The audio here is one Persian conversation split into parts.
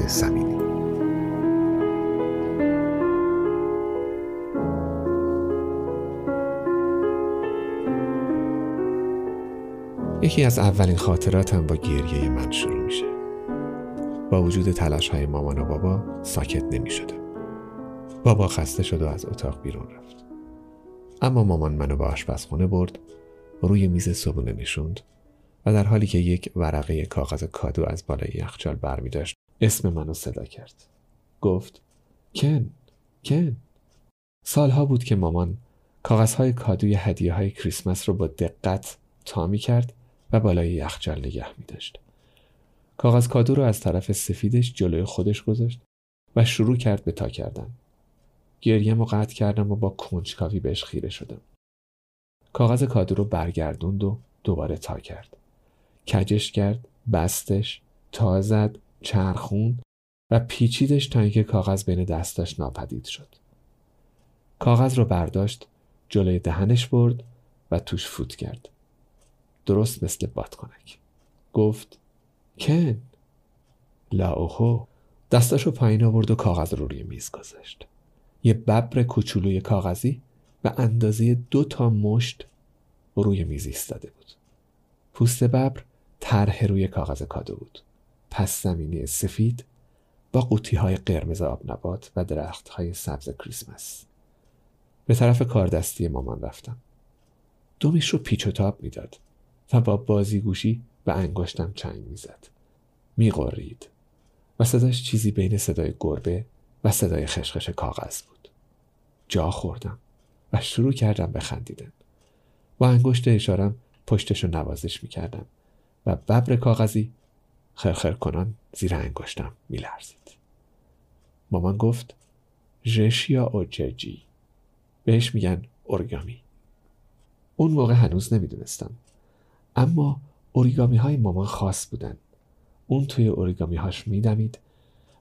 نرگس سمینی یکی از اولین خاطراتم با گریه من شروع میشه. با وجود تلاش های مامان و بابا ساکت نمی شده. بابا خسته شد و از اتاق بیرون رفت. اما مامان منو به آشپزخونه برد روی میز صبونه نشوند و در حالی که یک ورقه کاغذ کادو از بالای یخچال برمی داشت اسم منو صدا کرد گفت کن کن سالها بود که مامان کاغذهای کادوی هدیه های کریسمس رو با دقت تا می کرد و بالای یخچال نگه می داشت. کاغذ کادو رو از طرف سفیدش جلوی خودش گذاشت و شروع کرد به تا کردن. گریم و قطع کردم و با کنجکاوی بهش خیره شدم. کاغذ کادو رو برگردوند و دوباره تا کرد. کجش کرد، بستش، تا زد، چرخوند و پیچیدش تا اینکه کاغذ بین دستاش ناپدید شد. کاغذ رو برداشت، جلوی دهنش برد و توش فوت کرد. درست مثل بادکنک. گفت کن لا اوهو دستاشو پایین آورد و کاغذ رو روی میز گذاشت. یه ببر کوچولوی کاغذی و اندازه دو تا مشت روی میز ایستاده بود. پوست ببر طرح روی کاغذ کادو بود. پس زمینی سفید با قوطی های قرمز آب نبات و درخت های سبز کریسمس. به طرف کاردستی مامان رفتم. دومیش رو پیچ و تاب می‌داد و با بازیگوشی به انگشتم چنگ می‌زد. میقرید و صداش چیزی بین صدای گربه و صدای خشخش کاغذ بود. جا خوردم و شروع کردم به خندیدن. با انگشت اشارم پشتشو نوازش می‌کردم و ببر کاغذی خرخر کنان زیر انگشتم میلرزید. مامان گفت ژشیا اوججی بهش میگن اورگامی. اون موقع هنوز نمی‌دونستم. اما اوریگامی های مامان خاص بودن. اون توی اوریگامی هاش میدمید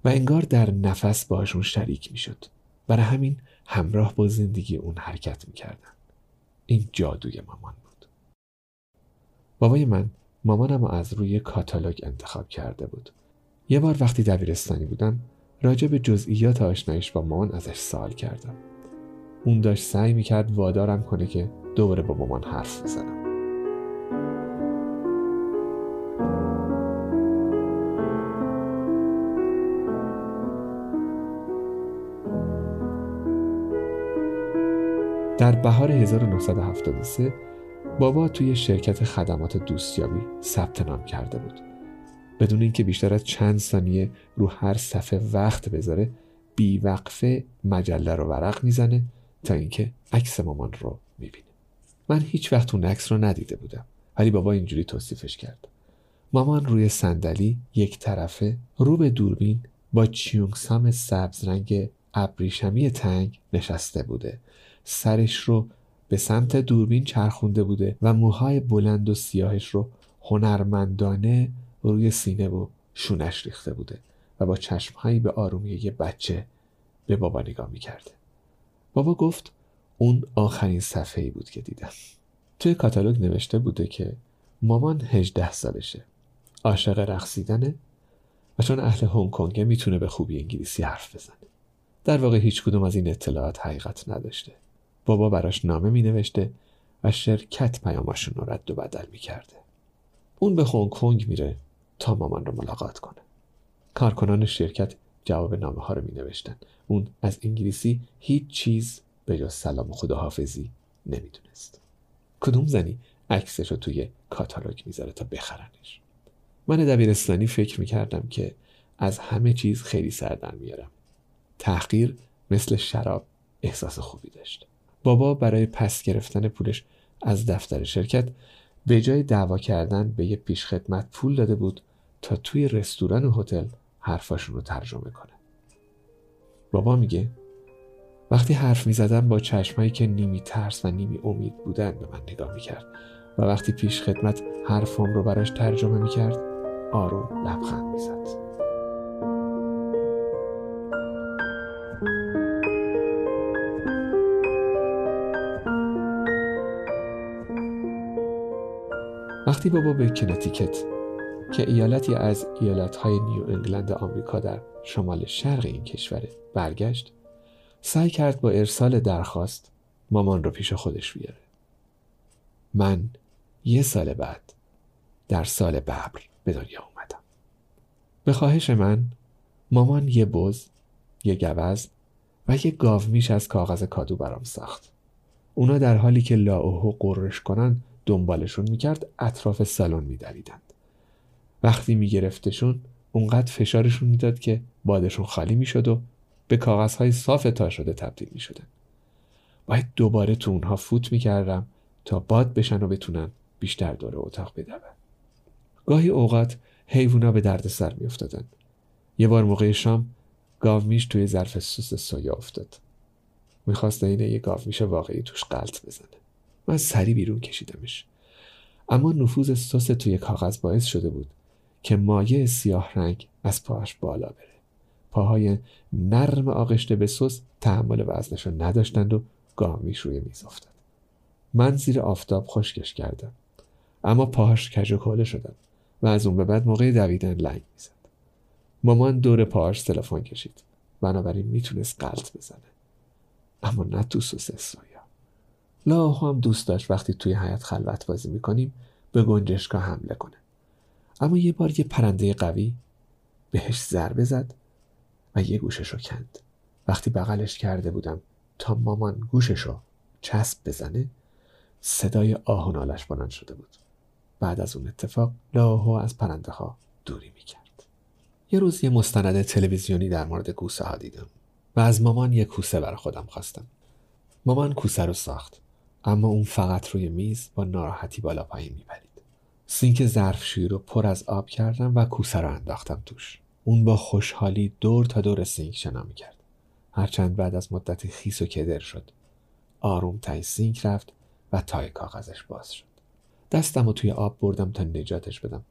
و انگار در نفس باشون شریک می‌شد. برای همین همراه با زندگی اون حرکت می‌کردن. این جادوی مامان بود. بابای من مامانم از روی کاتالوگ انتخاب کرده بود. یه بار وقتی دبیرستانی بودم راجع به جزئیات آشنایش با مامان ازش سوال کردم. اون داشت سعی می‌کرد وادارم کنه که دوباره با مامان حرف بزنم. در بهار 1973 بابا توی شرکت خدمات دوستیابی ثبت نام کرده بود. بدون اینکه بیشتر از چند ثانیه رو هر صفحه وقت بذاره بیوقفه مجله رو ورق می‌زنه تا اینکه عکس مامان رو می‌بینه. من هیچ وقت اون عکس رو ندیده بودم ولی بابا اینجوری توصیفش کرد. مامان روی صندلی یک طرفه رو به دوربین با چیونگسام سبز رنگ ابریشمی تنگ نشسته بوده سرش رو به سمت دوربین چرخونده بوده و موهای بلند و سیاهش رو هنرمندانه روی سینه و شونش ریخته بوده و با چشمهایی به آرومی یه بچه به بابا نگاه می‌کرده. بابا گفت اون آخرین صفحه ای بود که دیدم. توی کاتالوگ نوشته بوده که مامان هجده سالشه. عاشق رقصیدنه و چون اهل هنگ کنگه می‌تونه به خوبی انگلیسی حرف بزنه. در واقع هیچ کدوم از این اطلاعات حقیقت نداشته. بابا براش نامه می نوشته و شرکت پیاماشون رو رد و بدل می کرده. اون به هنگ کنگ میره تا مامان رو ملاقات کنه. کارکنان شرکت جواب نامه ها رو می نوشتن. اون از انگلیسی هیچ چیز به جز سلام و خداحافظی نمی‌دونست. کدوم زنی عکسش رو توی کاتالوگ می‌ذاره تا بخرنش. من دبیرستانی فکر می‌کردم که از همه چیز خیلی سردن میارم. تحقیر مثل شراب احساس خوبی داشت. بابا برای پس گرفتن پولش از دفتر شرکت به جای دعوا کردن به یه پیشخدمت پول داده بود تا توی رستوران و هتل حرفاشون رو ترجمه کنه. بابا میگه وقتی حرف می‌زدم با چشمایی که نیمی ترس و نیمی امید بودن به من نگاه می‌کرد و وقتی پیش خدمت حرفم رو براش ترجمه می‌کرد آروم لبخند می‌زد. وقتی بابا به کنتیکت که ایالتی از ایالتهای نیو انگلند آمریکا در شمال شرق این کشور برگشت سعی کرد با ارسال درخواست مامان رو پیش خودش بیاره. من یه سال بعد در سال ببر به دنیا اومدم. به خواهش من مامان یه بز یه گوز و یه گاومیش از کاغذ کادو برام ساخت. اونا در حالی که لاوهو قررش کنن دنبالشون می‌کرد اطراف سالن میدویدند وقتی میگرفتشون اونقدر فشارشون می‌داد که بادشون خالی می‌شد و به کاغذهای صاف تا شده تبدیل می‌شدن. باید دوباره تو اونها فوت می‌کردم تا باد بشن و بتونن بیشتر دور اتاق بدون گاهی اوقات حیوونا به درد سر میافتادن. یه بار موقع شام گاومیش توی ظرف سس سویا افتاد. می‌خواست عین یه گاومیش واقعی توش غلت بزنه. من سریع بیرون کشیدمش. اما نفوذ سس توی کاغذ باعث شده بود که مایه سیاه رنگ از پاهاش بالا بره. پاهای نرم آغشته به سس تحمل وزنش رو نداشتند و گاومیش روی میز افتاد. من زیر آفتاب خشکش کردم. اما پاهاش کج و شدن و از اون به بعد موقع دویدن لنگ می‌زد. مامان دور پاهاش تلفن کشید. بنابراین می‌تونست قلط بزنه. اما نه تو سس لاهو هم دوست داشت وقتی توی حیات خلوت بازی می‌کنیم به گنجشگاه حمله کنه. اما یه بار یه پرنده قوی بهش ضربه زد و یه گوشش رو کند. وقتی بغلش کرده بودم تا مامان گوشش رو چسب بزنه صدای آه و نالش بلند شده بود. بعد از اون اتفاق لاهو از پرنده ها دوری می‌کرد. یه روز یه مستند تلویزیونی در مورد کوسه ها دیدم و از مامان یه کوسه برای خودم خواستم. مامان کوسه رو ساخت. اما اون فقط روی میز با ناراحتی بالا پایین میپرید. سینک ظرفشویی رو پر از آب کردم و کوسه رو انداختم توش. اون با خوشحالی دور تا دور سینک شنا می‌کرد. هرچند بعد از مدتی خیس و کدر شد. آروم ته سینک رفت و تای کاغذش باز شد. دستم رو توی آب بردم تا نجاتش بدم.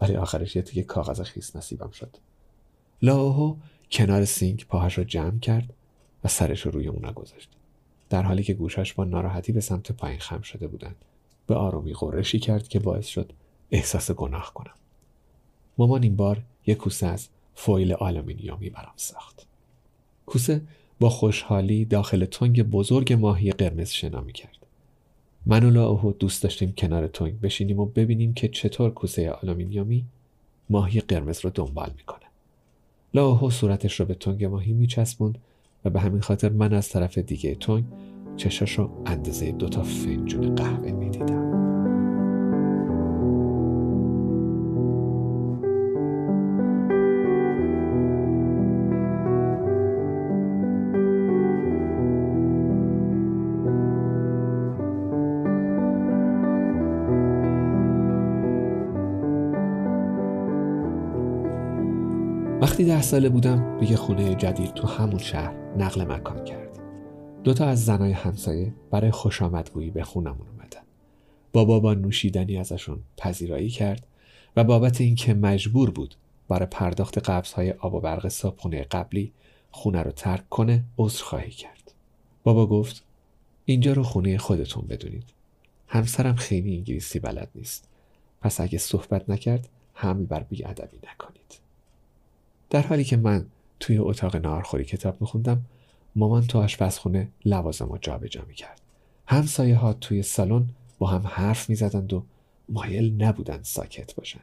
ولی آخرش یه تیکه کاغذ خیس نصیبم شد. لاوهو کنار سینک پاهاش رو جمع کرد و سرش رو روی اونا گذاشت. در حالی که گوشاش با ناراحتی به سمت پایین خم شده بودند. به آرومی غرشی کرد که باعث شد احساس گناه کنم. مامان این بار یک کوسه از فویل آلومینیومی برام ساخت. کوسه با خوشحالی داخل تنگ بزرگ ماهی قرمز شنا می کرد من و لاهو دوست داشتیم کنار تنگ بشینیم و ببینیم که چطور کوسه آلومینیومی ماهی قرمز رو دنبال می‌کنه. لاهو صورتش رو به تنگ ماهی میچسبوند و به همین خاطر من از طرف دیگه تنگ چشاش رو اندازه دوتا فنجون قهوه می‌دیدم. ساله بودم به یه خونه جدید تو همون شهر نقل مکان کردیم. دوتا از زنای همسایه برای خوش آمدگویی به خونمون اومدن. بابا با نوشیدنی ازشون پذیرایی کرد و بابت اینکه مجبور بود برای پرداخت قبضهای آب و برق صابخونه قبلی خونه رو ترک کنه خواهی کرد. بابا گفت اینجا رو خونه خودتون بدونید. همسرم خیلی انگلیسی بلد نیست. پس اگه صحبت نکرد حمل بر بیادبی نکنید. در حالی که من توی اتاق نارخوری کتاب میخوندم مامان تو آشپزخونه لوازم جابجا می‌کرد. همسایه ها توی سالن با هم حرف می‌زدند و مایل نبودند ساکت باشن.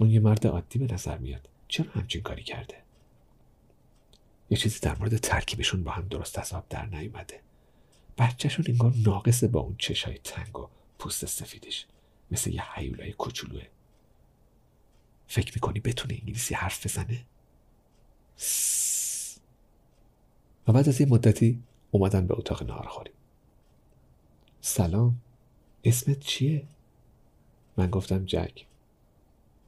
اون یه مرد عادی به نظر میاد. چرا همچین کاری کرده؟ یه چیزی در مورد ترکیبشون با هم درست آب در نیومده. بچهشون انگار ناقصه با اون چشای تنگ و پوست سفیدش. مثل یه حیولای کوچولوه. فکر می‌کنی بتونه انگلیسی حرف بزنه؟ و بعد از یه مدتی اومدن به اتاق نهارخوری سلام اسمت چیه؟ من گفتم جک.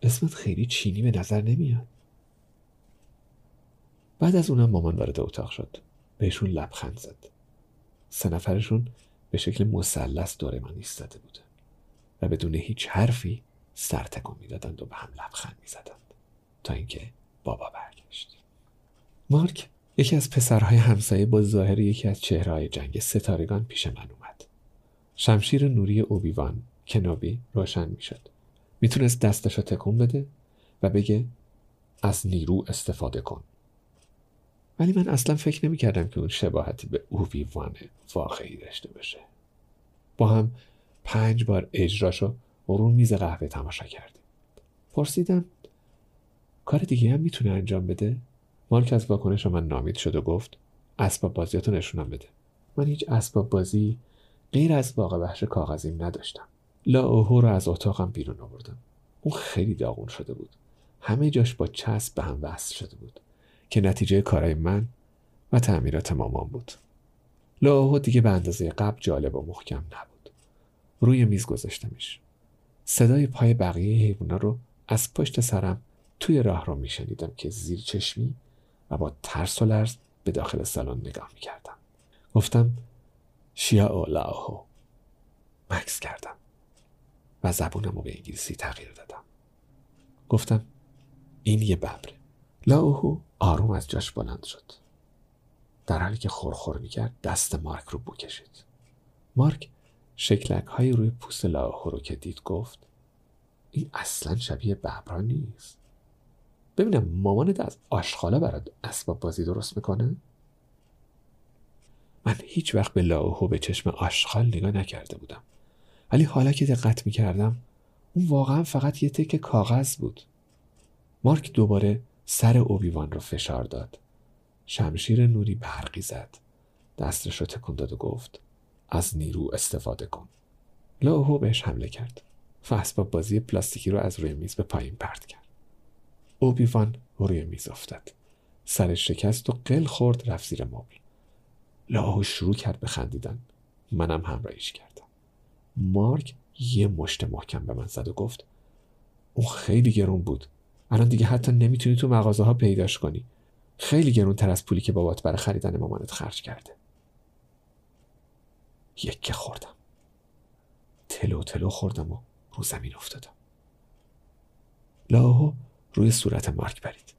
اسمت خیلی چینی به نظر نمیاد. بعد از اونم مامان وارد اتاق شد. بهشون لبخند زد. سه نفرشون به شکل مثلث دور من ایستاده بودن. و بدون هیچ حرفی سر تکون می‌دادند و به هم لبخند می‌زدند. تا اینکه بابا برگشت. مارک یکی از پسرهای همسایه با ظاهر یکی از چهرههای جنگ ستارگان پیش من اومد. شمشیر نوری اوبیوان کنوبی روشن می‌شد. می‌تونست دستش رو تکون بده و بگه از نیرو استفاده کن. ولی من اصلا فکر نمی‌کردم که اون شباهتی به اووی وان واقعی داشته باشه. با هم پنج بار اجراشو رو میز قهوه تماشا کردیم. پرسیدم کار دیگه هم می‌تونه انجام بده؟ مارک از واکنش من نامید شد و گفت اسباب بازیاتو نشونم بده. من هیچ اسباب بازی غیر از واقع وحش کاغذیم نداشتم. لا اوهو رو از اتاقم بیرون آوردم. اون خیلی داغون شده بود. همه جاش با چسب به هم وصل شده بود. که نتیجه کارای من و تعمیرات مامان بود. لاهو دیگه به اندازه قبل جالب و محکم نبود. روی میز گذاشتمش. صدای پای بقیه حیوونا رو از پشت سرم توی راه رو میشنیدم که زیر چشمی و با ترس و لرز به داخل سالن نگاه می‌کردم. گفتم شیا او لاهو مکس کردم و زبونم رو به انگلیسی تغییر دادم. گفتم این یه ببره. لاوهو آروم از جاش بلند شد. در حالی که خورخور می‌کرد دست مارک رو بو کشید مارک شکلک های روی پوست لاوهو رو که دید گفت این اصلا شبیه ببرا نیست. ببینم مامانت از آشخاله برات اسباب بازی درست می‌کنه؟ من هیچ وقت به لاوهو به چشم آشغال نگاه نکرده بودم ولی حالا که دقت می‌کردم اون واقعا فقط یه تک کاغذ بود. مارک دوباره سر اوبیوان رو فشار داد. شمشیر نوری برقی زد. دستش رو تکون داد و گفت از نیرو استفاده کن. لاهو بهش حمله کرد. و اسباب بازی پلاستیکی رو از روی میز به پایین پرت کرد. اوبیوان روی میز افتاد. سرش شکست و قل خورد رفت زیر مبل. لاهو شروع کرد به خندیدن. منم همراهیش کردم. مارک یه مشت محکم به من زد و گفت اون خیلی گرون بود. الان دیگه حتی نمی‌تونی تو مغازه ها پیداش کنی. خیلی گرونتر از پولی که بابات برای خریدن مامانت خرج کرده. یک خوردم. تلو تلو خوردم و رو زمین افتادم. لاهو روی صورت مارک برید.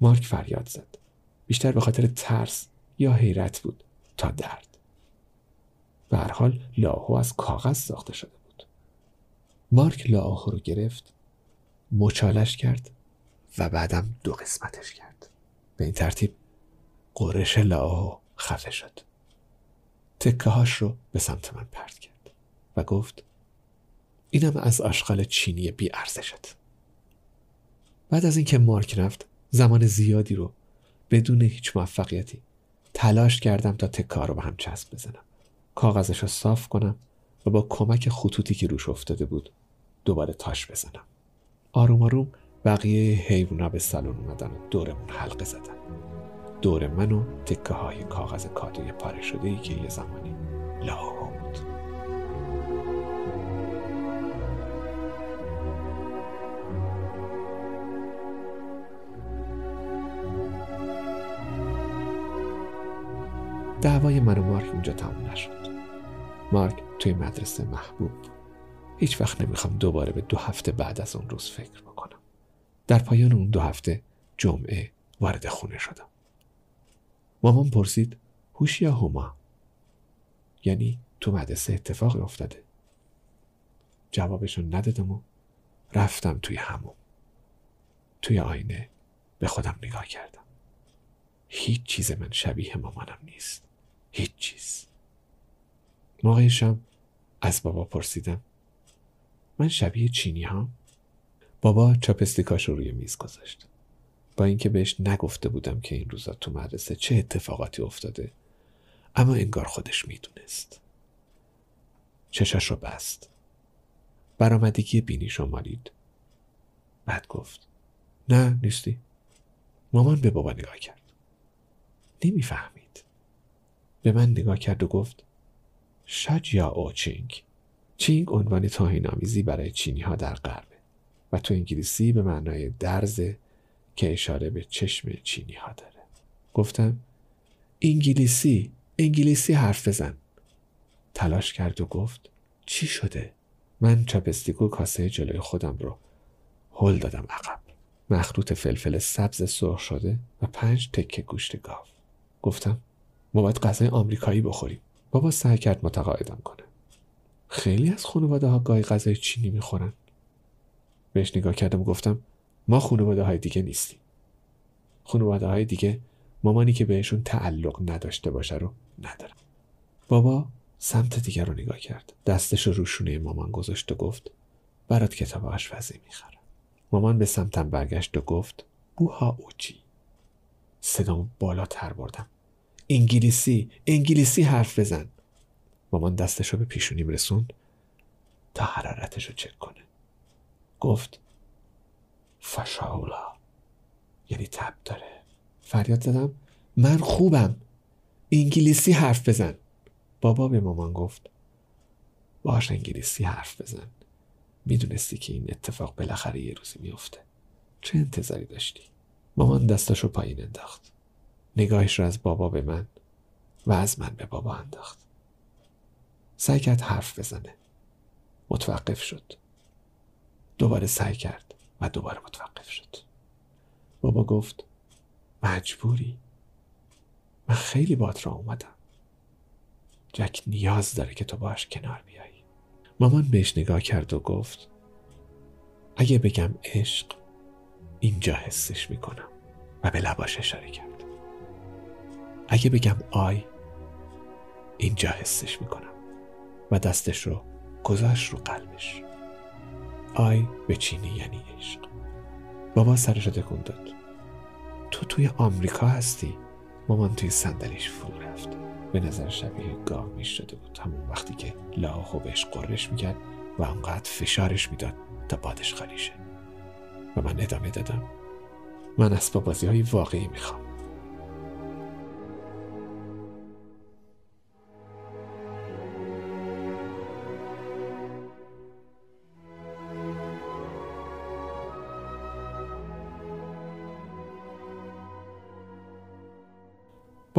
مارک فریاد زد. بیشتر به خاطر ترس یا حیرت بود تا درد. به حال لاهو از کاغذ ساخته شده بود. مارک لاهو رو گرفت مچالش کرد و بعدم دو قسمتش کرد. به این ترتیب قرش لاهو خفه شد. تکه هاش رو به سمت من پرت کرد و گفت اینم از آشغال چینی بی ارزشت. بعد از اینکه مارک رفت زمان زیادی رو بدون هیچ موفقیتی تلاش کردم تا تکه رو به هم چسب بزنم. کاغذش رو صاف کنم و با کمک خطوطی که روش افتاده بود دوباره تاش بزنم. آروم آروم بقیه حیوونا به سالن اومدن و دورمون حلقه زدن. دور من و تکه های کاغذ کادوی پاره شده ای که یه زمانی لاهو بود. دعوای من و مارک اونجا تموم نشد. مارک توی مدرسه محبوب هیچ وقت نمی‌خوام دوباره به دو هفته بعد از اون روز فکر بکنم. در پایان اون دو هفته جمعه وارد خونه شدم. مامان پرسید هوش یا هما؟ یعنی تو مدرسه اتفاقی افتاده؟ جوابشون ندادم و رفتم توی همون. توی آینه به خودم نگاه کردم. هیچ چیز من شبیه مامانم نیست. هیچ چیز. موقع شم از بابا پرسیدم من شبیه چینی هم بابا چاپستیکاش رو روی میز گذاشت. با اینکه بهش نگفته بودم که این روزا تو مدرسه چه اتفاقاتی افتاده اما انگار خودش می‌دونست. چشاش رو بست. برآمدگی بینیش رو مالید بعد گفت نه نیستی. مامان به بابا نگاه کرد. نمی‌فهمید. به من نگاه کرد و گفت شاید یا او چینگ؟ عنوان توهینآمیزی برای چینی ها در غرب و تو انگلیسی به معنای درزه که اشاره به چشم چینی ها داره. گفتم انگلیسی انگلیسی حرف بزن. تلاش کرد و گفت چی شده؟ من چاپستیکو کاسه جلوی خودم رو هل دادم عقب. مخروط فلفل سبز سرخ شده و پنج تکه گوشت گاو. گفتم ما باید غذای آمریکایی بخوریم. بابا سعی کرد متقاعدم کنه. خیلی از خانواده ها گاهی غذای چینی می‌خورن. بهش نگاه کردم و گفتم ما خانواده های دیگه نیستیم. خانواده های دیگه مامانی که بهشون تعلق نداشته باشه رو ندارم بابا سمت دیگر رو نگاه کرد. دستش رو روشونه مامان گذاشت و گفت برات کتاب آشپزی می‌خرم. مامان به سمتم برگشت و گفت بوها اوچی صدامو بالاتر بردم. انگلیسی انگلیسی حرف بزن. مامان دستش رو به پیشونیم رسوند تا حرارتش رو چک کنه. گفت فشاولا. یعنی تب داره. فریاد زدم من خوبم. انگلیسی حرف بزن. بابا به مامان گفت باش انگلیسی حرف بزن. می‌دونستی که این اتفاق بالاخره یه روزی میفته چه انتظاری داشتی؟ مامان دستاشو پایین انداخت. نگاهش رو از بابا به من و از من به بابا انداخت. سعی کرد حرف بزنه. متوقف شد. دوباره سعی کرد. و دوباره متوقف شد. بابا گفت مجبوری. من خیلی بات را اومدم. جک نیاز داره که تو باش کنار بیایی. مامان بهش نگاه کرد و گفت اگه بگم عشق اینجا حسش می‌کنم و به لباش اشاره کرد. اگه بگم آی اینجا حسش می‌کنم و دستش رو گذاشت رو قلبش. آی به چینی یعنی عشق. بابا سرش رو تکون داد. تو توی آمریکا هستی؟ مامان توی صندلیش فرو رفت. به نظر شبیه گاه می شده بود. همون وقتی که لاهو بهش قررش می‌کرد و انقدر فشارش می‌داد تا بادش خالی شه. و من ادامه دادم. من اسباب بازی های واقعی می‌خوام.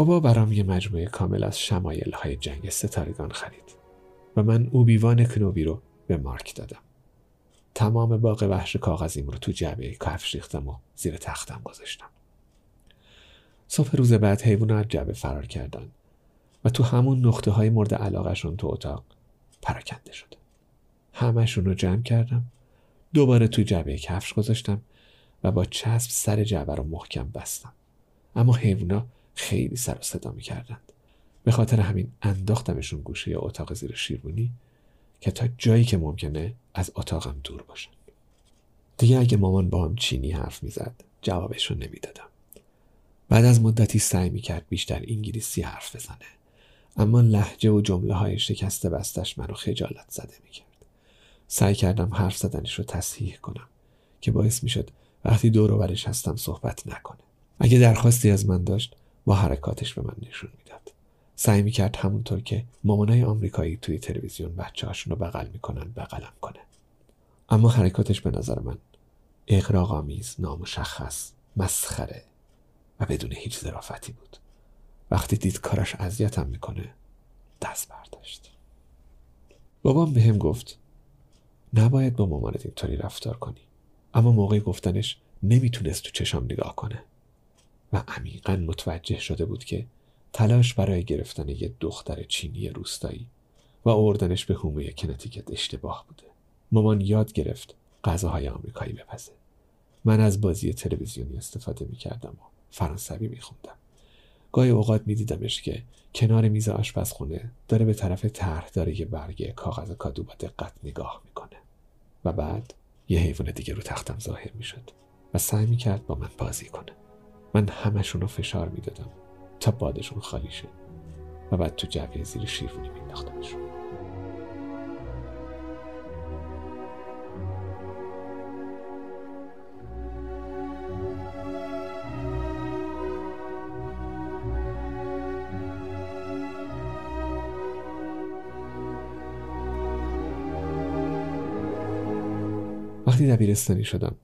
بابا برام یه مجموعه کامل از شمایل های جنگ ستارگان خرید و من اوبیوان کنوبی رو به مارک دادم. تمام باغ وحش کاغذیم رو تو جعبه کفش ریختم و زیر تختم گذاشتم. صبح روز بعد حیوانات جعبه فرار کردن و تو همون نقطه های مورد علاقهشون تو اتاق پراکنده شده. همشون رو جمع کردم دوباره تو جعبه کفش گذاشتم و با چسب سر جعبه رو محکم بستم. اما حیوونا خیلی سر و صدا می‌کردند. به خاطر همین انداختمشون گوشه اتاق زیر شیربونی که تا جایی که ممکنه از اتاقم دور باشن. دیگه اگه مامان با هم چینی حرف می‌زد جوابش رو نمی‌دادم. بعد از مدتی سعی می‌کرد بیشتر انگلیسی حرف بزنه اما لحجه و جمله های شکسته بستش منو خجالت زده می‌کرد. سعی کردم حرف زدنش رو تصحیح کنم که باعث می‌شد وقتی دور و هستم صحبت نکنه. اگه درخواستی از من داشت با حرکاتش به من نشون می‌داد. سعی می‌کرد همونطور که مامانای آمریکایی توی تلویزیون بچه هاشون رو بغل می‌کنن بغلم کنه اما حرکاتش به نظر من اقراق آمیز نامشخص مسخره و بدون هیچ ظرافتی بود. وقتی دید کارش اذیتم می‌کنه دست برداشت. بابام به هم گفت نباید با مامانت اینطوری رفتار کنی. اما موقع گفتنش نمی‌تونست تو چشم نگاه کنه. و عمیقا متوجه شده بود که تلاش برای گرفتن یه دختر چینی روستایی و آوردنش به هومه کنتیکت اشتباه بوده. مامان یاد گرفت غذاهای آمریکایی بپزه. من از بازی تلویزیونی استفاده می‌کردم و فرانسوی میخوندم. گاهی اوقات میدیدمش که کنار میز آشپزخونه داره به طرف طرحدار یه برگه کاغذ کادو با دقت نگاه می‌کنه. و بعد یه حیوان دیگه رو تختم ظاهر می‌شد و سعی می‌کرد با من بازی کنه. من همشون رو فشار می‌دادم تا بادشون خالی شه و بعد تو جعبه زیر شیرونی مینداختمشون وقتی دبیرستانی شدم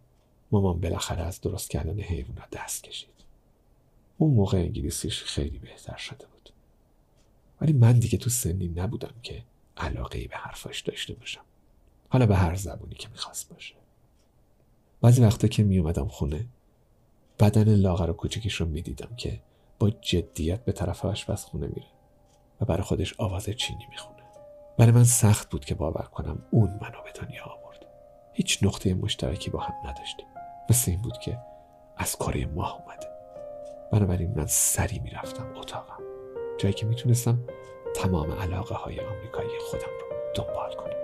مامان بالاخره از درست کردن حیوانات دست کشید. اون موقع انگلیسیش خیلی بهتر شده بود. ولی من دیگه تو سنی نبودم که علاقه به حرفاش داشته باشم. حالا به هر زبونی که می‌خواست باشه. بعضی وقتا که میومدم خونه بدن لاغر و کوچکیش رو می‌دیدم که با جدیت به طرف آشپزخونه میره و برای خودش آواز چینی می‌خونه. برای من سخت بود که باور کنم اون منو به دنیا آورد. هیچ نقطه مشترکی با هم نداشتیم. مثل این بود که از کره ماه اومده. بنابراین من سری می‌رفتم اتاقم. جایی که می‌تونستم تمام علاقه های آمریکایی خودم رو دنبال کنم.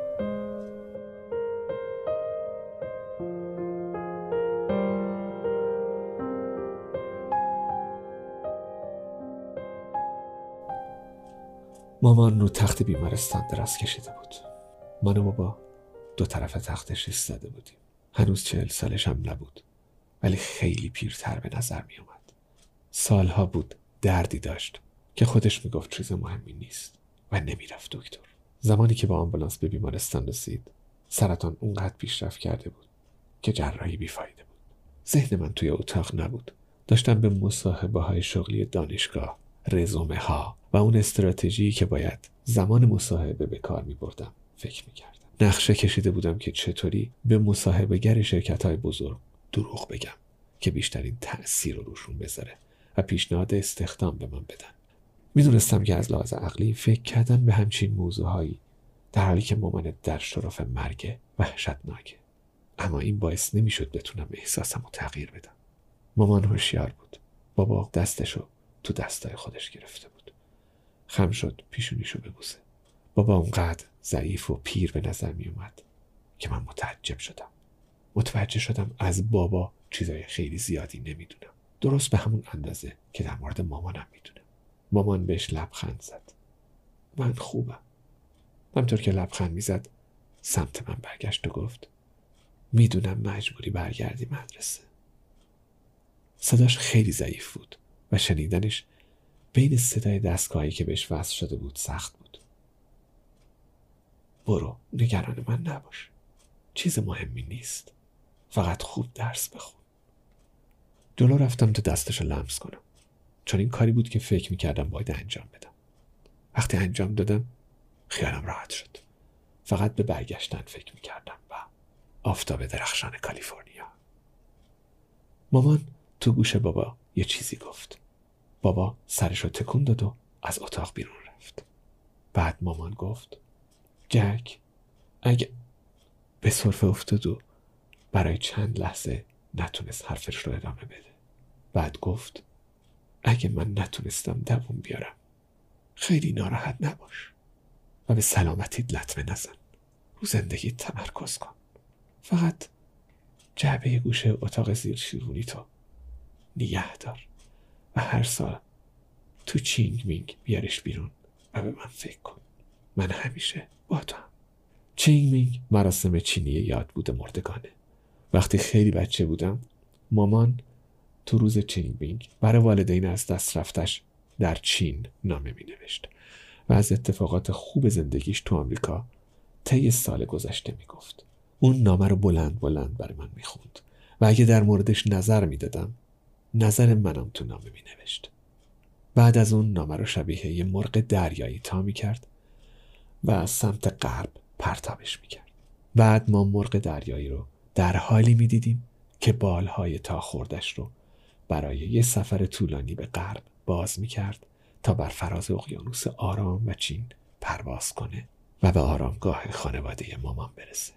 مامان رو تخت بیمارستان دراز کشیده بود. من و بابا دو طرف تختش ایستاده بودیم. هنوز چهل سالش هم نبود ولی خیلی پیرتر به نظر می اومد سالها بود دردی داشت که خودش می‌گفت چیز مهمی نیست و نمی‌رفت دکتر. زمانی که با آمبولانس به بیمارستان رسید سرطان اونقدر پیشرفت کرده بود که جراحی بیفایده بود. ذهن من توی اتاق نبود. داشتم به مصاحبه های شغلی دانشگاه رزومه ها و اون استراتژی که باید زمان مصاحبه به کار می بردم فکر می کردم. نقشه کشیده بودم که چطوری به مصاحبهگر شرکت های بزرگ دروغ بگم که بیشترین تأثیر رو روشون بذاره. و پیشنهاد استخدام به من بدن. می‌دونستم که از لحاظ عقلی فکر کردن به همچین موضوعهایی در حالی که مامانت در شرف مرگ وحشتناکه. اما این باعث نمی‌شد بتونم احساسم رو تغییر بدم. مامان هوشیار بود. بابا دستشو تو دستای خودش گرفته بود. خم شد پیشونیشو ببوسه. بابا اونقدر ضعیف و پیر به نظر می اومد که من متعجب شدم. متوجه شدم از بابا چیزای خیلی زیادی نمی‌دونم. درست به همون اندازه که در مورد مامانم می‌دونم. مامان بهش لبخند زد. من خوبم. همطور که لبخند می‌زد سمت من برگشت و گفت می‌دونم مجبوری برگردی مدرسه. صداش خیلی ضعیف بود و شنیدنش بین صدای دستگاهی که بهش وصل شده بود سخت بود. برو نگران من نباش. چیز مهمی نیست. فقط خوب درس بخون. جلو رفتم تا دستش رو لمس کنم. چون این کاری بود که فکر می‌کردم باید انجام بدم. وقتی انجام دادم خیالم راحت شد. فقط به برگشتن فکر می‌کردم و آفتاب درخشان کالیفرنیا. مامان تو گوش بابا یه چیزی گفت. بابا سرش رو تکون داد و از اتاق بیرون رفت. بعد مامان گفت جک اگه به صرفه افتاد و برای چند لحظه نتونست حرفش رو ادامه بده. بعد گفت اگه من نتونستم دووم بیارم خیلی ناراحت نباش و به سلامتیت لطمه نزن. رو زندگی تمرکز کن. فقط جعبه گوشه اتاق زیر شیرونی تو نگه دار و هر سال تو چینگ مینگ بیارش بیرون و به من فکر کن. من همیشه با توام. چینگ مینگ مراسم چینی یادبود مردگانه. وقتی خیلی بچه بودم مامان تو روز چینگ مینگ برای والدین از دست رفتش در چین نامه می نوشت و از اتفاقات خوب زندگیش تو آمریکا طی سال گذشته می گفت. اون نامه رو بلند بلند برای من می خوند و اگه در موردش نظر می دادم نظر منم تو نامه می نوشت. بعد از اون نامه رو شبیه یه مرغ دریایی تا می کرد و از سمت غرب پرتابش می کرد. بعد ما مرغ دریایی رو در حالی می دیدیم که بالهای تا خوردش رو برای یه سفر طولانی به غرب باز می کرد تا بر فراز اقیانوس آرام و چین پرواز کنه و به آرامگاه خانواده مامان برسه.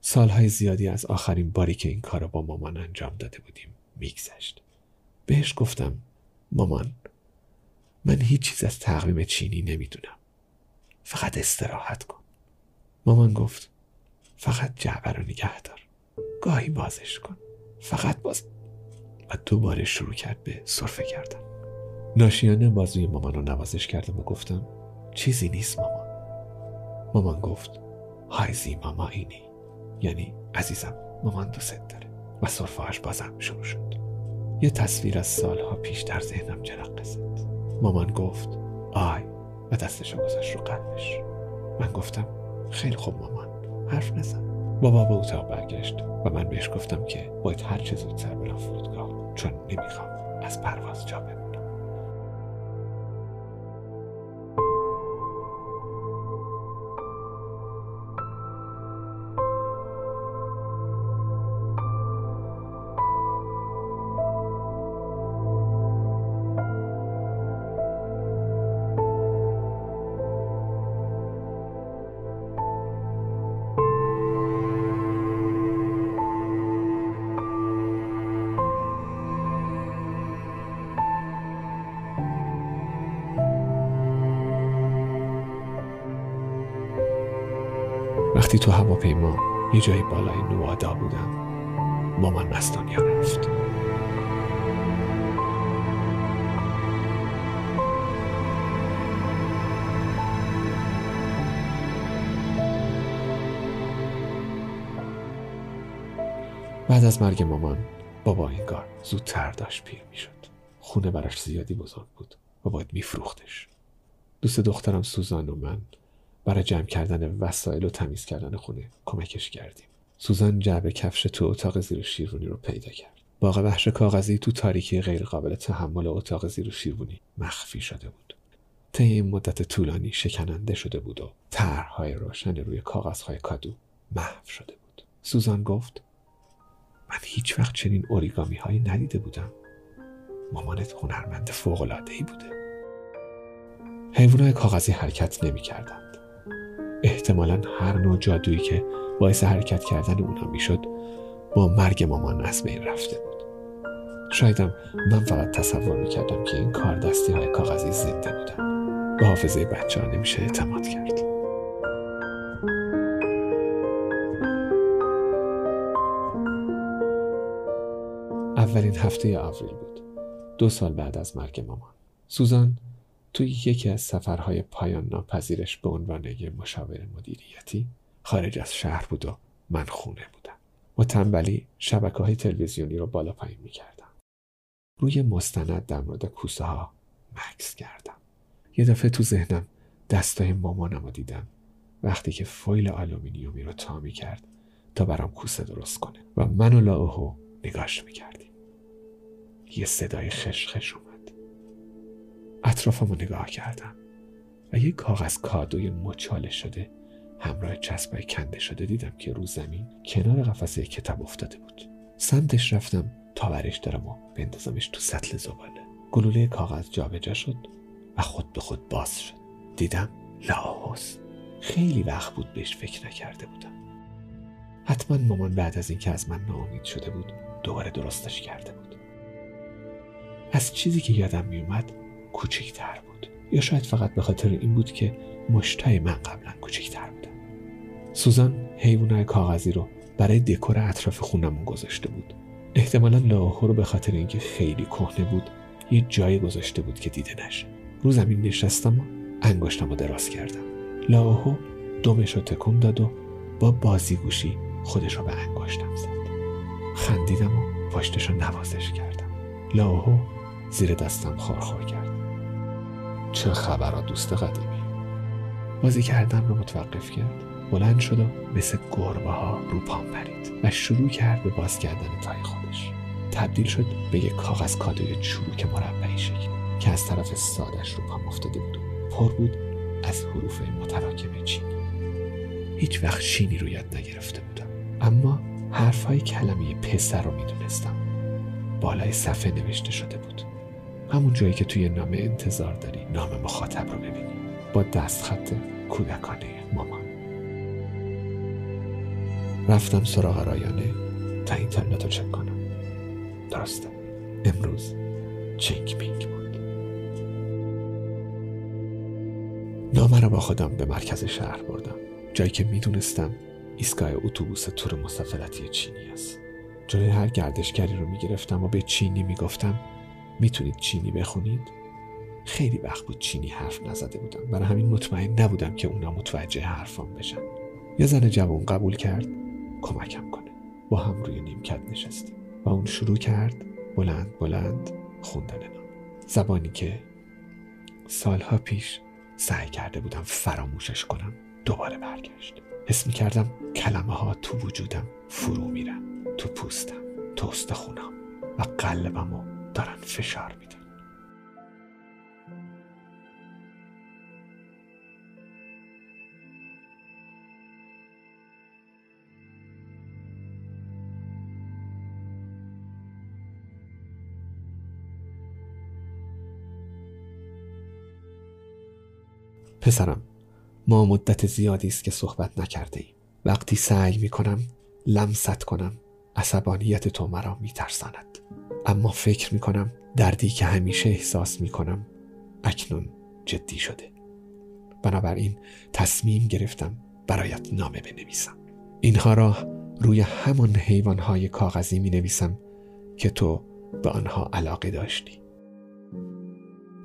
سالهای زیادی از آخرین باری که این کار رو با مامان انجام داده بودیم میگذشت. بهش گفتم مامان من هیچ چیز از تقویم چینی نمی‌دونم. فقط استراحت کن. مامان گفت فقط جعبه رو نگه دار. گاهی بازش کن. فقط باز و دوباره شروع کرد به صرفه کردن. ناشیانه بازوی مامان رو نوازش کردم و گفتم چیزی نیست مامان. مامان گفت هایزی ماما اینی یعنی عزیزم مامان دوست داره و صرفهاش بازم شروع شد یه تصویر از سالها پیش در ذهنم جرقه زد مامان گفت آی و دستشو گذاشت رو قلبش من گفتم خیلی خوب مامان حرف نزن. بابا به اتاق برگشت و من بهش گفتم که باید هر چه زودتر برم فرودگاه چون نمی‌خوام از پرواز جا بمونم. وقتی تو هواپیما یه جایی بالای نوادا بودم مامان از دنیا رفت. بعد از مرگ مامان بابا انگار زودتر داشت پیر می‌شد. خونه براش زیادی بزرگ بود. و باید میفروختش. دوست دخترم سوزان و من برای جمع کردن وسایل و تمیز کردن خونه کمکش کردیم. سوزان جعبه کفش تو اتاق زیر شیرونی رو پیدا کرد. باغ وحش کاغذی تو تاریکی غیرقابل تحمل اتاق زیر شیرونی مخفی شده بود. طی این مدت طولانی شکننده شده بود و طرحهای روشن روی کاغذهای کادو محو شده بود. سوزان گفت من هیچ وقت چنین اوریگامی هایی ندیده بودم. مامانت هنرمند فوق ای بوده. حیوانات کاغذی حرکت نمی کردند. احتمالا هر نوع جادویی که باعث حرکت کردن اونا می‌شد با مرگ مامان از بین رفته بود. شایدم من فقط تصور می‌کردم که این کار دستی های کاغذی زنده بودن. به حافظه بچه ها نمیشه اعتماد کرد. اولین هفته آوریل بود. دو سال بعد از مرگ مامان. سوزان توی یکی از سفرهای پایان ناپذیرش به عنوان یک مشاور مدیریتی خارج از شهر بود و من خونه بودم با تنبلی شبکه های تلویزیونی رو بالا پایین می کردم. روی مستند در مورد کوسه ها مکث کردم. یه دفعه تو ذهنم دستای مامانم رو دیدم وقتی که فویل آلومینیومی رو تا می کرد تا برام کوسه درست کنه و من و لاوهو نگاش می کردیم. یه صدای خشخش. اطرافم رو نگاه کردم. و یه کاغذ کادوی مچاله شده همراه چسبای کنده شده دیدم که رو زمین کنار قفسه کتاب افتاده بود. سمتش رفتم تا برش دارم و بندازمش تو سطل زباله. گلوله کاغذ جابجا شد و خود به خود باز شد. دیدم لاهوس. خیلی وقت بود بهش فکر نکرده بودم. حتما مامان بعد از اینکه از من ناامید شده بود دوباره درستش کرده بود. از چیزی که یادم میومد کوچکتر بود. یا شاید فقط به خاطر این بود که مشتای من قبلا کوچکتر بودم سوزان حیوانای کاغذی رو برای دکور اطراف خونمون گذاشته بود. احتمالا لاهو رو به خاطر اینکه خیلی کهنه بود یه جایی گذاشته بود که دیده نشه. رو زمین نشستم و انگشتم رو دراز کردم. لاهو دمش رو تکون داد و با بازیگوشی خودش رو به انگشتم زد. خندیدم و پشتش رو نوازش کردم. لاهو زیر دستم خورخور کرد. چه خبر دوست قدیمی. بازی کردن رو متوقف کرد. بلند شد و مثل گربه ها رو پام پرید و شروع کرد به باز کردن تای خودش. تبدیل شد به یک کاغذ کادوی چروک مربعی شکل که از طرف سادش رو پام افتاده بود پر بود از حروف متراکم چینی. هیچ وقت چینی رو یاد نگرفته بودم. اما حرفهای کلمه پسر رو می‌دونستم. بالای صفحه نوشته شده بود. همون جایی که توی نامه انتظار داری نام مخاطب رو ببینی. با دستخط کودکانه مامان. رفتم سراغ رایانه تا اینترنت رو چک کنم. درسته. امروز چینگ مینگ بود. نامه رو با خودم به مرکز شهر بردم. جایی که می‌دونستم ایستگاه اتوبوس تور مسافرتی چینی هاست. جلوی هر گردشگری رو می‌گرفتم و به چینی می‌گفتم می‌تونید چینی بخونید؟ خیلی وقت بود چینی حرف نزده بودم. برای همین مطمئن نبودم که اونا متوجه حرفام بشن. یه زن جوان قبول کرد کمکم کنه. با هم روی نیمکت نشستیم و اون شروع کرد بلند بلند خوندن نام. زبانی که سالها پیش سعی کرده بودم فراموشش کنم دوباره برگشت. حس می کردم کلمه ها تو وجودم فرو میرن. تو پوستم تو استخونم و قلبمو دارن فشار میدن پسرم ما مدت زیادی است که صحبت نکرده ایم. وقتی سعی می کنم لمست کنم عصبانیت تو مرا می ترساند. اما فکر می کنم دردی که همیشه احساس می کنم اکنون جدی شده. بنابراین تصمیم گرفتم برایت نامه بنویسم. اینها را روی همان حیوانهای کاغذی می نویسم که تو به آنها علاقه داشتی.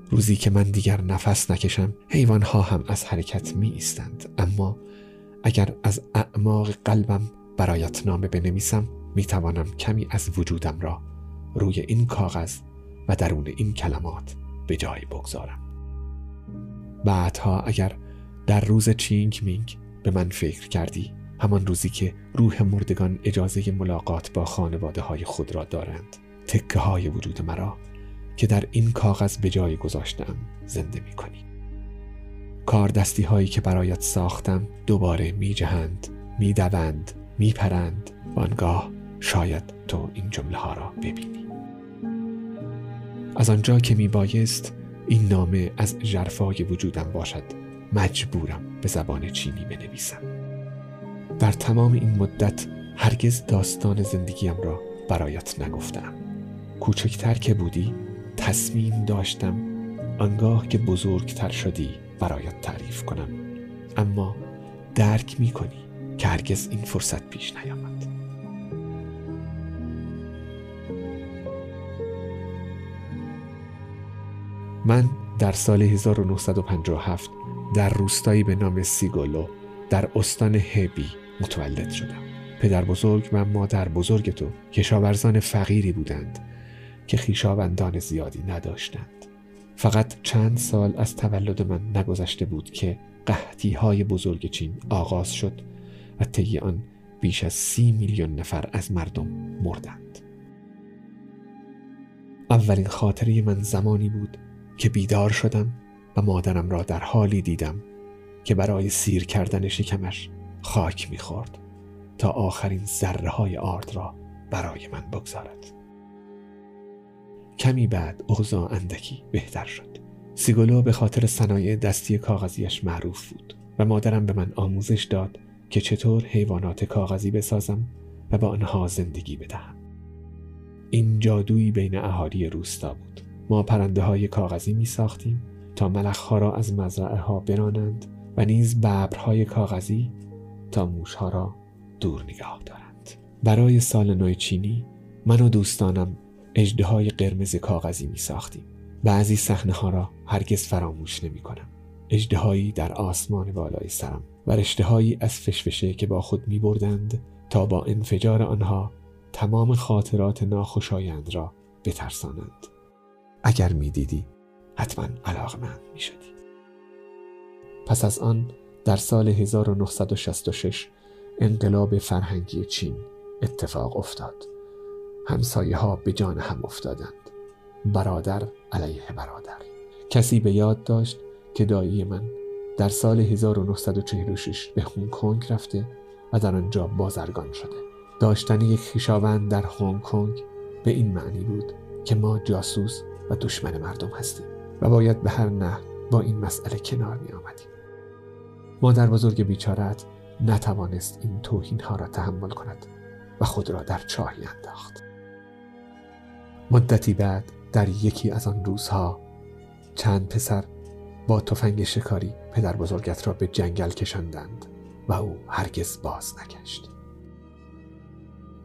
روزی که من دیگر نفس نکشم حیوانها هم از حرکت می ایستند اما اگر از اعماق قلبم برایت نامه بنویسم می توانم کمی از وجودم را روی این کاغذ و درون این کلمات به جای بگذارم. بعدها اگر در روز چینگ مینگ به من فکر کردی همان روزی که روح مردگان اجازه ملاقات با خانواده های خود را دارند تکه های وجود مرا که در این کاغذ به جای گذاشتم زنده می کنی کار دستی هایی که برایت ساختم دوباره می جهند می دوند می پرند و آنگاه شاید تو این جمله ها را ببینی. از آنجا که می بایست این نامه از جرفای وجودم باشد مجبورم به زبان چینی بنویسم. در تمام این مدت هرگز داستان زندگیم را برایت نگفتم کوچکتر که بودی تصمیم داشتم آنگاه که بزرگتر شدی برایت تعریف کنم. اما درک می کنی که هرگز این فرصت پیش نیامد. من در سال 1957 در روستایی به نام سیگولو در استان هبی متولد شدم. پدر بزرگ و مادر بزرگ تو کشاورزان فقیری بودند که خیشاوندان زیادی نداشتند. فقط چند سال از تولد من نگذشته بود که قحطی های بزرگ چین آغاز شد و طی آن بیش از سی میلیون نفر از مردم مردند. اولین خاطره من زمانی بود که بیدار شدم و مادرم را در حالی دیدم که برای سیر کردن شکمش خاک می‌خورد تا آخرین ذره های آرد را برای من بگذارد. کمی بعد اوضاع اندکی بهتر شد. سیگولو به خاطر صنایع دستی کاغذیش معروف بود و مادرم به من آموزش داد که چطور حیوانات کاغذی بسازم و با آنها زندگی بدهم. این جادویی بین اهالی روستا بود. ما پرنده های کاغذی می ساختیم تا ملخها را از مزرعه ها برانند و نیز ببرهای کاغذی تا موشها را دور نگاه دارند. برای سال نو چینی من و دوستانم اجده های قرمز کاغذی می ساختیم بعضی صحنه ها را هرگز فراموش نمی کنم اجده در آسمان بالای سرم و رشته هایی از فشفشه که با خود می بردند تا با انفجار آنها تمام خاطرات ناخوشایند را بترسانند. اگر می دیدی حتما می شدی. پس از آن در سال 1966 انقلاب فرهنگی چین اتفاق افتاد. همسایه ها به جان هم افتادند. برادر علیه برادر. کسی به یاد داشت که دایی من در سال 1946 به هنگ کنگ رفته و در آنجا بازرگان شده. داشتن یک خیشاوند در هنگ کنگ به این معنی بود که ما جاسوس و دشمن مردم هستیم و باید به هر نه با این مسئله کنار می آمدیم مادر بزرگ بیچارت نتوانست این توهین ها را تحمل کند و خود را در چاهی انداخت. مدتی بعد در یکی از آن روزها چند پسر با تفنگ شکاری پدر بزرگت را به جنگل کشاندند و او هرگز باز نگشت.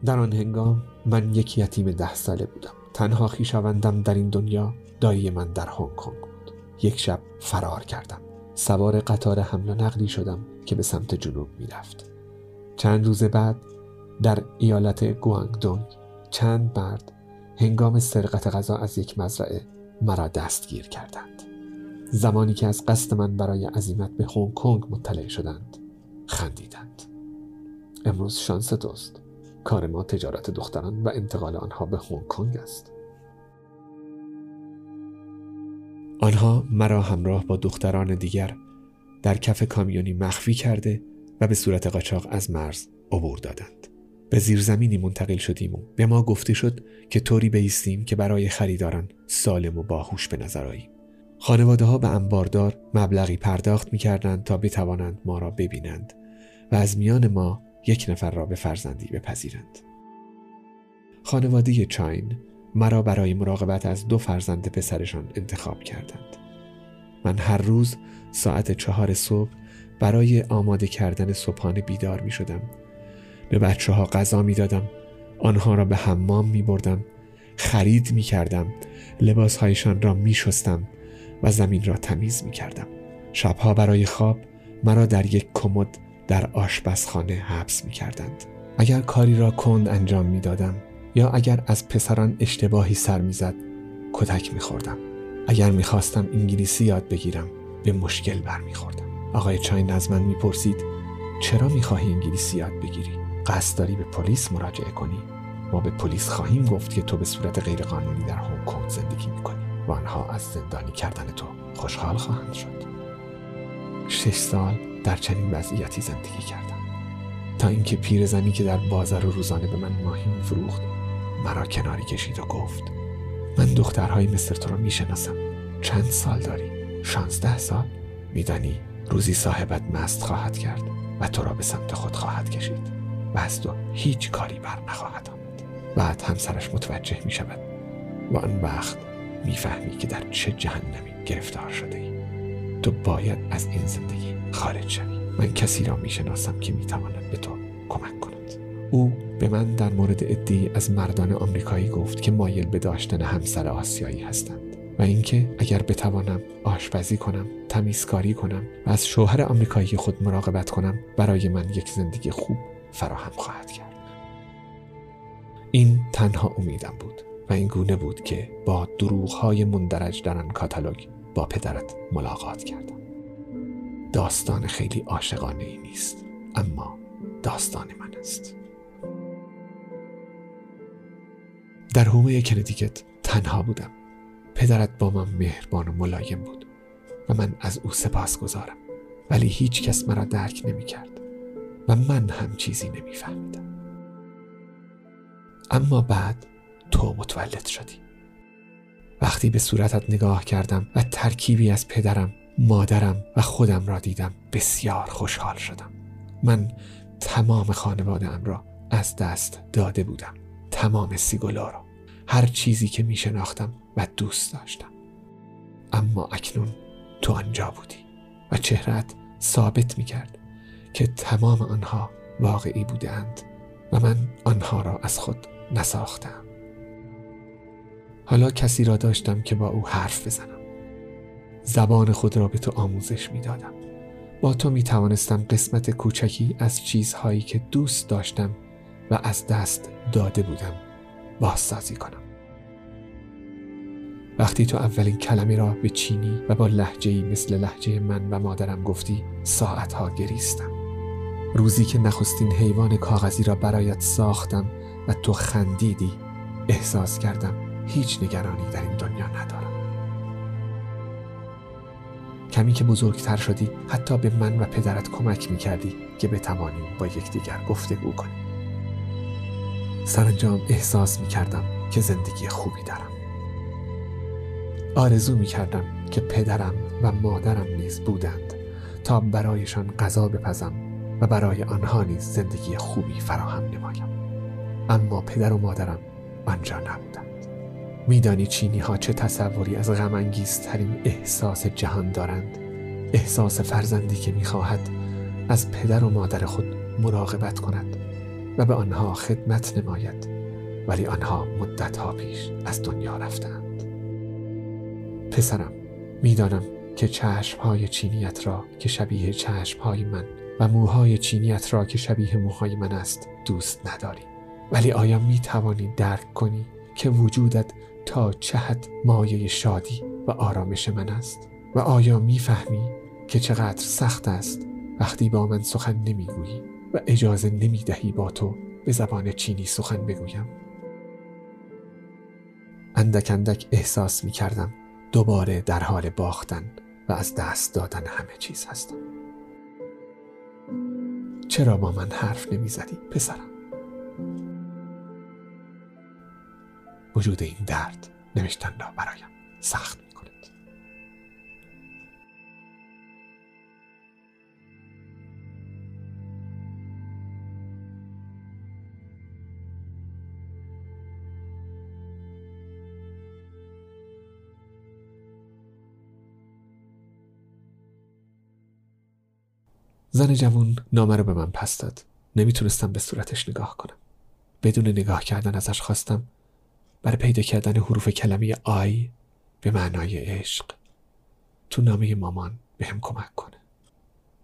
در آن هنگام من یک یتیم ده ساله بودم. تنها خیشاوندم در این دنیا دایی من در هنگ کنگ بود. یک شب فرار کردم. سوار قطار حمل و نقلی شدم که به سمت جنوب می‌رفت. چند روز بعد در ایالت گوانگدونگ چند مرد هنگام سرقت غذا از یک مزرعه مرا دستگیر کردند. زمانی که از قصد من برای عزیمت به هنگ کنگ مطلع شدند خندیدند. امروز شانس دوست کار ما تجارت دختران و انتقال آنها به هنگ کنگ است. آنها مرا همراه با دختران دیگر در کف کامیونی مخفی کرده و به صورت قاچاق از مرز عبور دادند. به زیرزمینی منتقل شدیم و به ما گفته شد که طوری بیستیم که برای خریداران سالم و باهوش به نظر آییم. خانواده ها به انباردار مبلغی پرداخت می کردند تا بتوانند ما را ببینند و از میان ما یک نفر را به فرزندی بپذیرند. خانواده چاین مرا برای مراقبت از دو فرزند پسرشان انتخاب کردند. من هر روز ساعت چهار صبح برای آماده کردن صبحانه بیدار می شدم. به بچه ها غذا می دادم. آنها را به حمام می بردم. خرید می کردم. لباسهایشان را می شستم و زمین را تمیز می کردم. شبها برای خواب مرا در یک کمد در آشپزخانه حبس می کردند اگر کاری را کند انجام می دادم یا اگر از پسران اشتباهی سر می زد کتک می خوردم اگر می خواستم انگلیسی یاد بگیرم به مشکل برمیخوردم. آقای چاین از من می‌پرسید چرا می‌خواهی انگلیسی یاد بگیری؟ قصد داری به پلیس مراجعه کنی؟ ما به پلیس خواهیم گفت که تو به صورت غیرقانونی در هنگ کنگ زندگی می‌کنی و آنها از زندانی کردن تو خوشحال خواهند شد. شش سال در چنین وضعیتی زندگی کردم. تا اینکه پیرزنی که در بازار روزانه به من ماهی میفروخت مرا کناری کشید و گفت من دخترهایی مثل تو را می‌شناسم. چند سال داری؟ شانزده سال؟ میدانی روزی صاحبت مست خواهد کرد و تو را به سمت خود خواهد کشید و از تو هیچ کاری بر نخواهد آمد. بعد همسرش متوجه می شود و آن وقت می‌فهمی که در چه جهنمی گرفتار شده ای تو باید از این زندگی خارج شوی من کسی را می‌شناسم که می‌تواند به تو کمک کند. او به من در مورد ادعی از مردان آمریکایی گفت که مایل به داشتن همسر آسیایی هستند و اینکه اگر بتوانم آشپزی کنم تمیزکاری کنم و از شوهر آمریکایی خود مراقبت کنم برای من یک زندگی خوب فراهم خواهد کرد. این تنها امیدم بود و این گونه بود که با دروغهای مندرج در آن کاتالوگ با پدرت ملاقات کردم. داستان خیلی عاشقانه ای نیست اما داستان من است. در حومه کندیکت تنها بودم. پدرت با من مهربان و ملایم بود و من از او سپاس گذارم ولی هیچ کس مرا درک نمی کرد و من هم چیزی نمی فهمیدم اما بعد تو متولد شدی. وقتی به صورتت نگاه کردم و ترکیبی از پدرم مادرم و خودم را دیدم. بسیار خوشحال شدم. من تمام خانواده ام را از دست داده بودم. تمام سیگولا را. هر چیزی که می شناختم و دوست داشتم. اما اکنون تو آنجا بودی و چهرت ثابت می کرد که تمام آنها واقعی بودند و من آنها را از خود نساختم حالا کسی را داشتم که با او حرف بزنم. زبان خود را به تو آموزش می دادم. با تو می توانستم قسمت کوچکی از چیزهایی که دوست داشتم و از دست داده بودم بازسازی کنم. وقتی تو اولین کلمه را به چینی و با لحجه مثل لحجه من و مادرم گفتی ساعتها گریستم. روزی که نخستین حیوان کاغذی را برایت ساختم و تو خندیدی احساس کردم هیچ نگرانی در این دنیا ندارم. کمی که بزرگتر شدی حتی به من و پدرت کمک می کردی که بتوانیم با یکدیگر گفتگو کنیم. سرانجام احساس می کردم که زندگی خوبی دارم. آرزو می کردم که پدرم و مادرم نیز بودند تا برایشان غذا بپزم و برای آنها نیز زندگی خوبی فراهم نمایم. اما پدر و مادرم آنجا نبودند. میدانی چینی ها چه تصوری از غم ترین احساس جهان دارند؟ احساس فرزندی که می‌خواهد از پدر و مادر خود مراقبت کند و به آنها خدمت نماید ولی آنها مدتها پیش از دنیا رفتند پسرم می‌دانم که چشمهای چینیت را که شبیه چشمهای من و موهای چینیت را که شبیه موهای من است دوست نداری. ولی آیا می توانی درک کنی که وجودت تا چه حد مایه شادی و آرامش من است. و آیا می‌فهمی که چقدر سخت است وقتی با من سخن نمی‌گویی و اجازه نمی‌دهی با تو به زبان چینی سخن بگویم؟ اندک اندک احساس می کردم دوباره در حال باختن و از دست دادن همه چیز هستم. چرا با من حرف نمی‌زدی پسرم؟ وجود این درد نوشتن را برایم سخت می کند. زن جوون نامه رو به من پس داد نمی‌تونستم به صورتش نگاه کنم بدون نگاه کردن ازش خواستم برای پیدا کردن حروف کلمه آی به معنای عشق تو نامه مامان به هم کمک کنه.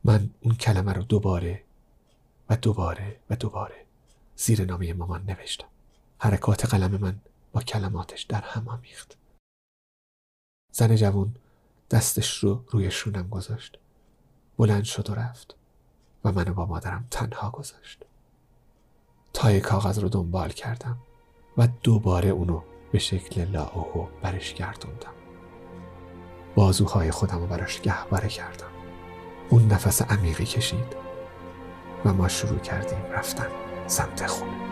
من اون کلمه رو دوباره و دوباره و دوباره زیر نامه مامان نوشتم. حرکات قلم من با کلماتش در هم آمیخت. زن جوون دستش رو روی شونم گذاشت. بلند شد و رفت و منو با مادرم تنها گذاشت. تای کاغذ رو دنبال کردم. و دوباره اونو به شکل لاوهو برش گردوندم. بازوهای خودم رو براش گهواره کردم. اون نفس عمیقی کشید و ما شروع کردیم رفتن سمت خونه.